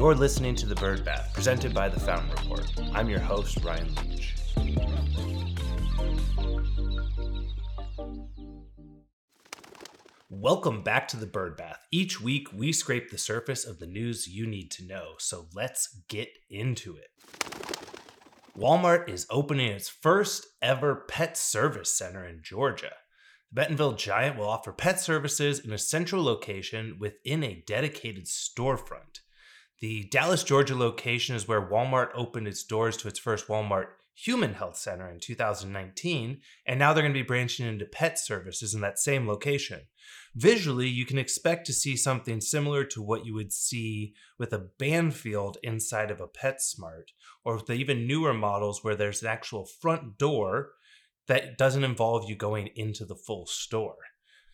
You're listening to The Bird Bath, presented by The Fountain Report. I'm your host, Ryan Leach. Welcome back to The Bird Bath. Each week, we scrape the surface of the news you need to know, so let's get into it. Walmart is opening its first ever pet service center in Georgia. The Bentonville Giant will offer pet services in a central location within a dedicated storefront. The Dallas, Georgia location is where Walmart opened its doors to its first Walmart Human Health Center in 2019, and now they're going to be branching into pet services in that same location. Visually, you can expect to see something similar to what you would see with a Banfield inside of a PetSmart, or with the even newer models where there's an actual front door that doesn't involve you going into the full store.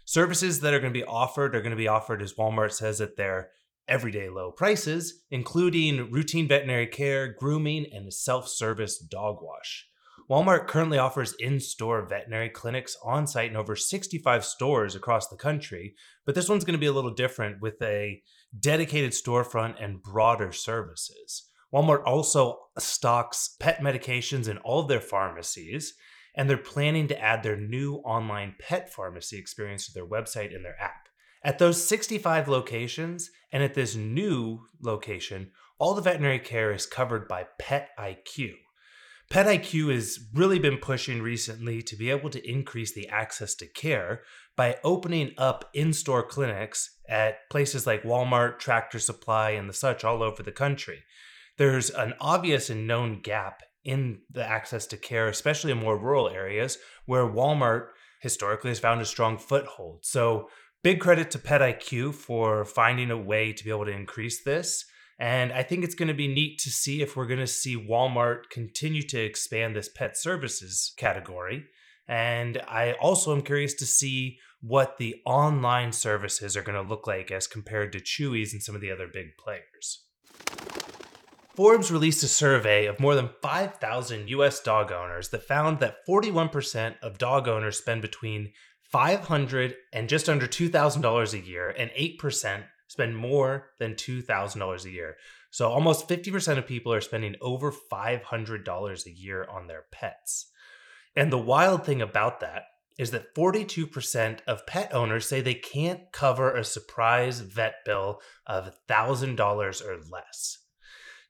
Services that are going to be offered are going to be offered, as Walmart says, at their everyday low prices, including routine veterinary care, grooming, and self service dog wash. Walmart currently offers in store veterinary clinics on site in over 65 stores across the country, but this one's going to be a little different with a dedicated storefront and broader services. Walmart also stocks pet medications in all of their pharmacies, and they're planning to add their new online pet pharmacy experience to their website and their app. At those 65 locations and at this new location, all the veterinary care is covered by PetIQ. Pet IQ has really been pushing recently to be able to increase the access to care by opening up in store clinics at places like Walmart, Tractor Supply, and the such all over the country. There's an obvious and known gap in the access to care, especially in more rural areas where Walmart historically has found a strong foothold. So, big credit to PetIQ for finding a way to be able to increase this. And I think it's going to be neat to see if we're going to see Walmart continue to expand this pet services category. And I also am curious to see what the online services are going to look like as compared to Chewy's and some of the other big players. Forbes released a survey of more than 5,000 US dog owners that found that 41% of dog owners spend between 500 and just under $2,000 a year, and 8% spend more than $2,000 a year. So almost 50% of people are spending over $500 a year on their pets. And the wild thing about that is that 42% of pet owners say they can't cover a surprise vet bill of $1,000 or less.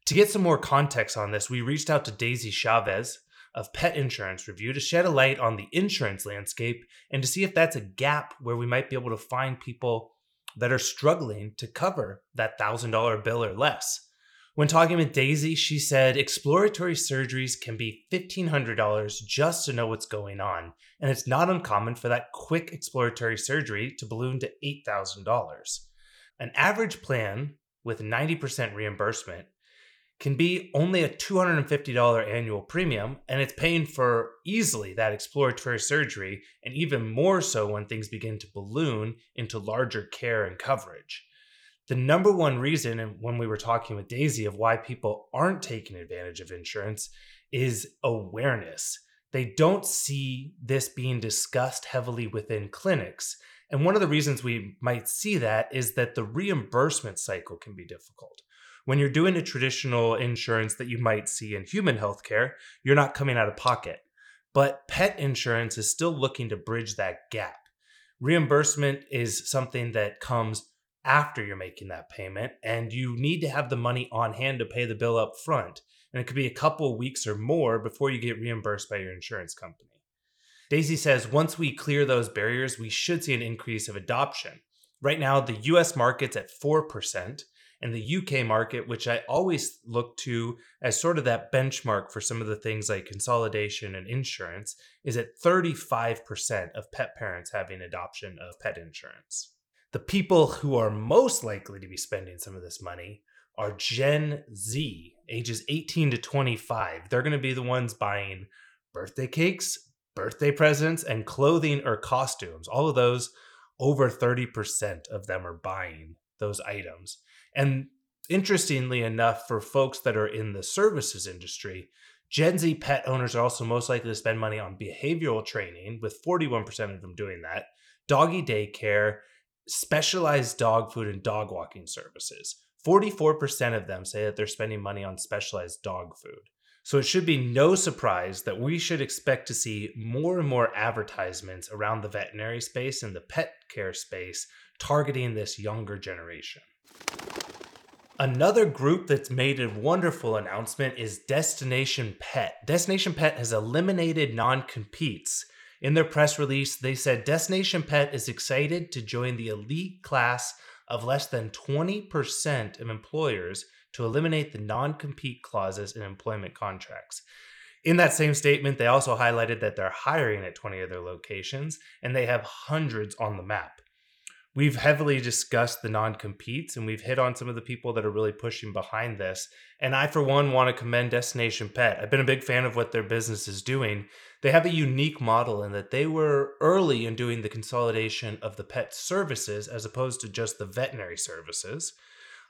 To get some more context on this, we reached out to Daisy Chavez, of Pet Insurance Review to shed a light on the insurance landscape and to see if that's a gap where we might be able to find people that are struggling to cover that $1,000 bill or less. When talking with Daisy, she said exploratory surgeries can be $1,500 just to know what's going on, and it's not uncommon for that quick exploratory surgery to balloon to $8,000. An average plan with 90% reimbursement can be only a $250 annual premium, and it's paying for easily that exploratory surgery, and even more so when things begin to balloon into larger care and coverage. The number one reason, and when we were talking with Daisy, of why people aren't taking advantage of insurance is awareness. They don't see this being discussed heavily within clinics. And one of the reasons we might see that is that the reimbursement cycle can be difficult when you're doing a traditional insurance that you might see in human healthcare, you're not coming out of pocket. But pet insurance is still looking to bridge that gap. Reimbursement is something that comes after you're making that payment, and you need to have the money on hand to pay the bill up front. And it could be a couple weeks or more before you get reimbursed by your insurance company. Daisy says once we clear those barriers, we should see an increase of adoption. Right now, the US market's at 4%, and the UK market, which I always look to as sort of that benchmark for some of the things like consolidation and insurance, is at 35% of pet parents having adoption of pet insurance. The people who are most likely to be spending some of this money are Gen Z, ages 18 to 25. They're going to be the ones buying birthday cakes, birthday presents, and clothing or costumes. All of those, over 30% of them are buying those items. And interestingly enough, for folks that are in the services industry, Gen Z pet owners are also most likely to spend money on behavioral training, with 41% of them doing that, doggy daycare, specialized dog food, and dog walking services. 44% of them say that they're spending money on specialized dog food. So it should be no surprise that we should expect to see more and more advertisements around the veterinary space and the pet care space targeting this younger generation. Another group that's made a wonderful announcement is Destination Pet. Destination Pet has eliminated non competes. In their press release, they said Destination Pet is excited to join the elite class of less than 20% of employers to eliminate the non compete clauses in employment contracts. In that same statement, they also highlighted that they're hiring at 20 of their locations and they have hundreds on the map we've heavily discussed the non-competes and we've hit on some of the people that are really pushing behind this. And i for one want to commend destination pet. I've been a big fan of what their business is doing. They have a unique model in that they were early in doing the consolidation of the pet services as opposed to just the veterinary services.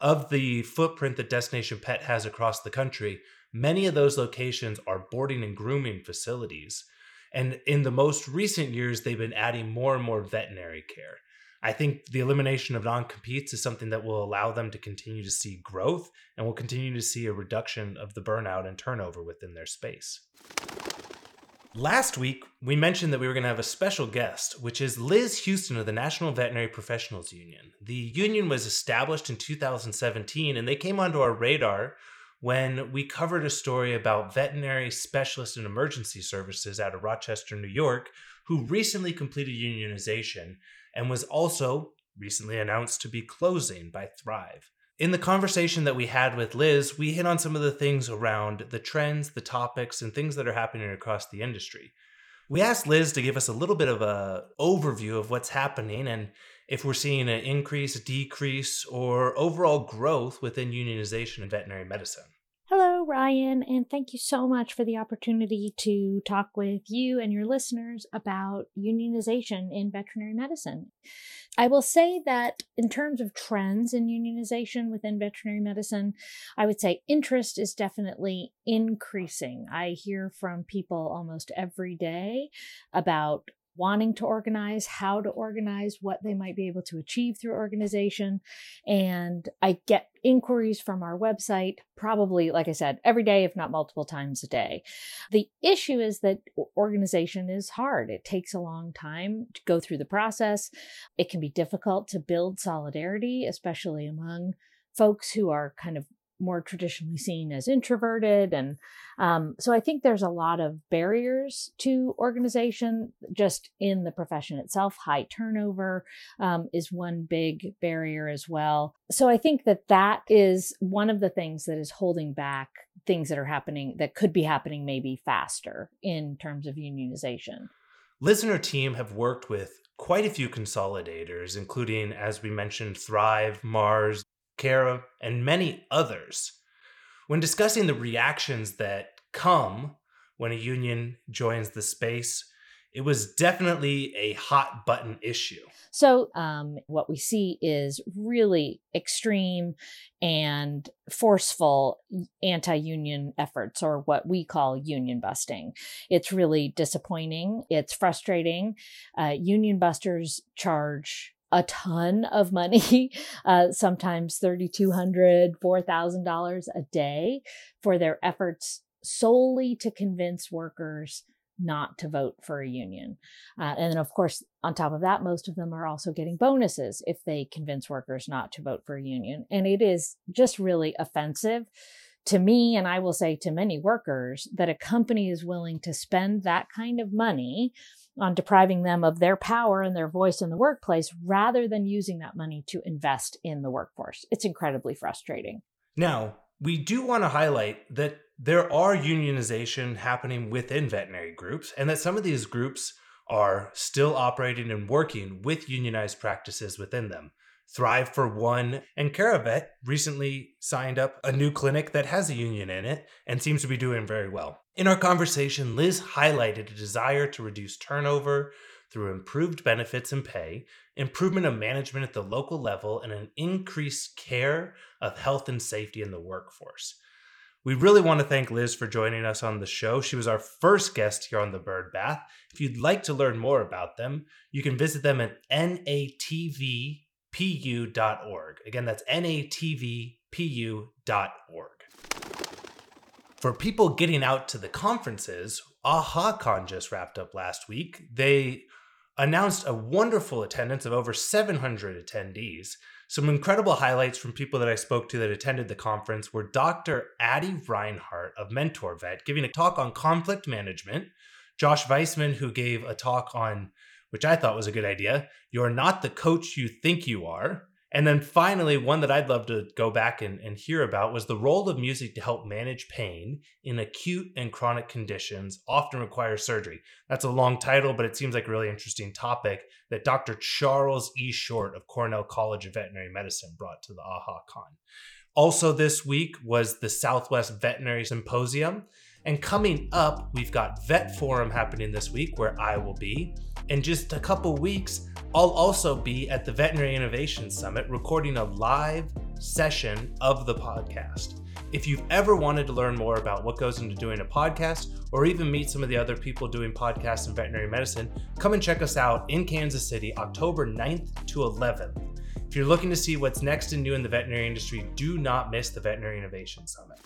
Of the footprint that destination pet has across the country many of those locations are boarding and grooming facilities. And in the most recent years they've been adding more and more veterinary care I think the elimination of non competes is something that will allow them to continue to see growth and will continue to see a reduction of the burnout and turnover within their space. Last week, we mentioned that we were going to have a special guest, which is Liz Hughston of the National Veterinary Professionals Union. The union was established in 2017 and they came onto our radar when we covered a story about veterinary specialists in emergency services out of Rochester, New York, who recently completed unionization and was also recently announced to be closing by Thrive. In the conversation that we had with Liz, we hit on some of the things around the trends, the topics, and things that are happening across the industry. We asked Liz to give us a little bit of a overview of what's happening and if we're seeing an increase, decrease, or overall growth within unionization in veterinary medicine. Ryan, and thank you so much for the opportunity to talk with you and your listeners about unionization in veterinary medicine. I will say that in terms of trends in unionization within veterinary medicine, I would say interest is definitely increasing. I hear from people almost every day about wanting to organize, how to organize, what they might be able to achieve through organization. And I get inquiries from our website, probably, like I said, every day, if not multiple times a day. The issue is that organization is hard. It takes a long time to go through the process. It can be difficult to build solidarity, especially among folks who are kind of more traditionally seen as introverted. And um, so I think there's a lot of barriers to organization just in the profession itself. High turnover um, is one big barrier as well. So I think that that is one of the things that is holding back things that are happening that could be happening maybe faster in terms of unionization. Liz and her team have worked with quite a few consolidators, including, as we mentioned, Thrive, Mars, CareVet, and many others. When discussing the reactions that come when a union joins the space, it was definitely a hot button issue. So, um, what we see is really extreme and forceful anti union efforts, or what we call union busting. It's really disappointing. It's frustrating. Uh, union busters charge a ton of money, uh, sometimes $3,200, $4,000 a day for their efforts solely to convince workers not to vote for a union. Uh, and then, of course, on top of that, most of them are also getting bonuses if they convince workers not to vote for a union. And it is just really offensive to me, and I will say to many workers, that a company is willing to spend that kind of money on depriving them of their power and their voice in the workplace rather than using that money to invest in the workforce. It's incredibly frustrating. Now, we do want to highlight that there are unionization happening within veterinary groups and that some of these groups are still operating and working with unionized practices within them. Thrive for One and CareVet recently signed up a new clinic that has a union in it and seems to be doing very well. In our conversation, Liz highlighted a desire to reduce turnover through improved benefits and pay, improvement of management at the local level, and an increased care of health and safety in the workforce. We really want to thank Liz for joining us on the show. She was our first guest here on the Bird Bath. If you'd like to learn more about them, you can visit them at NATV pu.org. Again, that's natvpu.org. For people getting out to the conferences, AhaCon just wrapped up last week. They announced a wonderful attendance of over 700 attendees. Some incredible highlights from people that I spoke to that attended the conference were Dr. Addie Reinhard of MentorVet giving a talk on conflict management, Josh Weissman, who gave a talk on, which I thought was a good idea, You're Not the Coach You Think You Are. And then finally, one that I'd love to go back and, and hear about was the role of music to help manage pain in acute and chronic conditions, often require surgery. That's a long title, but it seems like a really interesting topic that Dr. Charles E. Short of Cornell College of Veterinary Medicine brought to the AHA Con. Also, this week was the Southwest Veterinary Symposium. And coming up, we've got Vet Forum happening this week where I will be. In just a couple weeks, I'll also be at the Veterinary Innovation Summit recording a live session of the podcast. If you've ever wanted to learn more about what goes into doing a podcast or even meet some of the other people doing podcasts in veterinary medicine, come and check us out in Kansas City, October 9th to 11th. If you're looking to see what's next and new in the veterinary industry, do not miss the Veterinary Innovation Summit.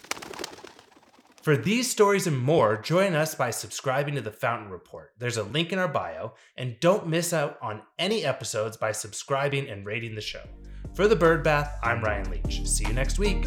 For these stories and more, join us by subscribing to the Fountain Report. There's a link in our bio, and don't miss out on any episodes by subscribing and rating the show. For the Bird Bath, I'm Ryan Leach. See you next week.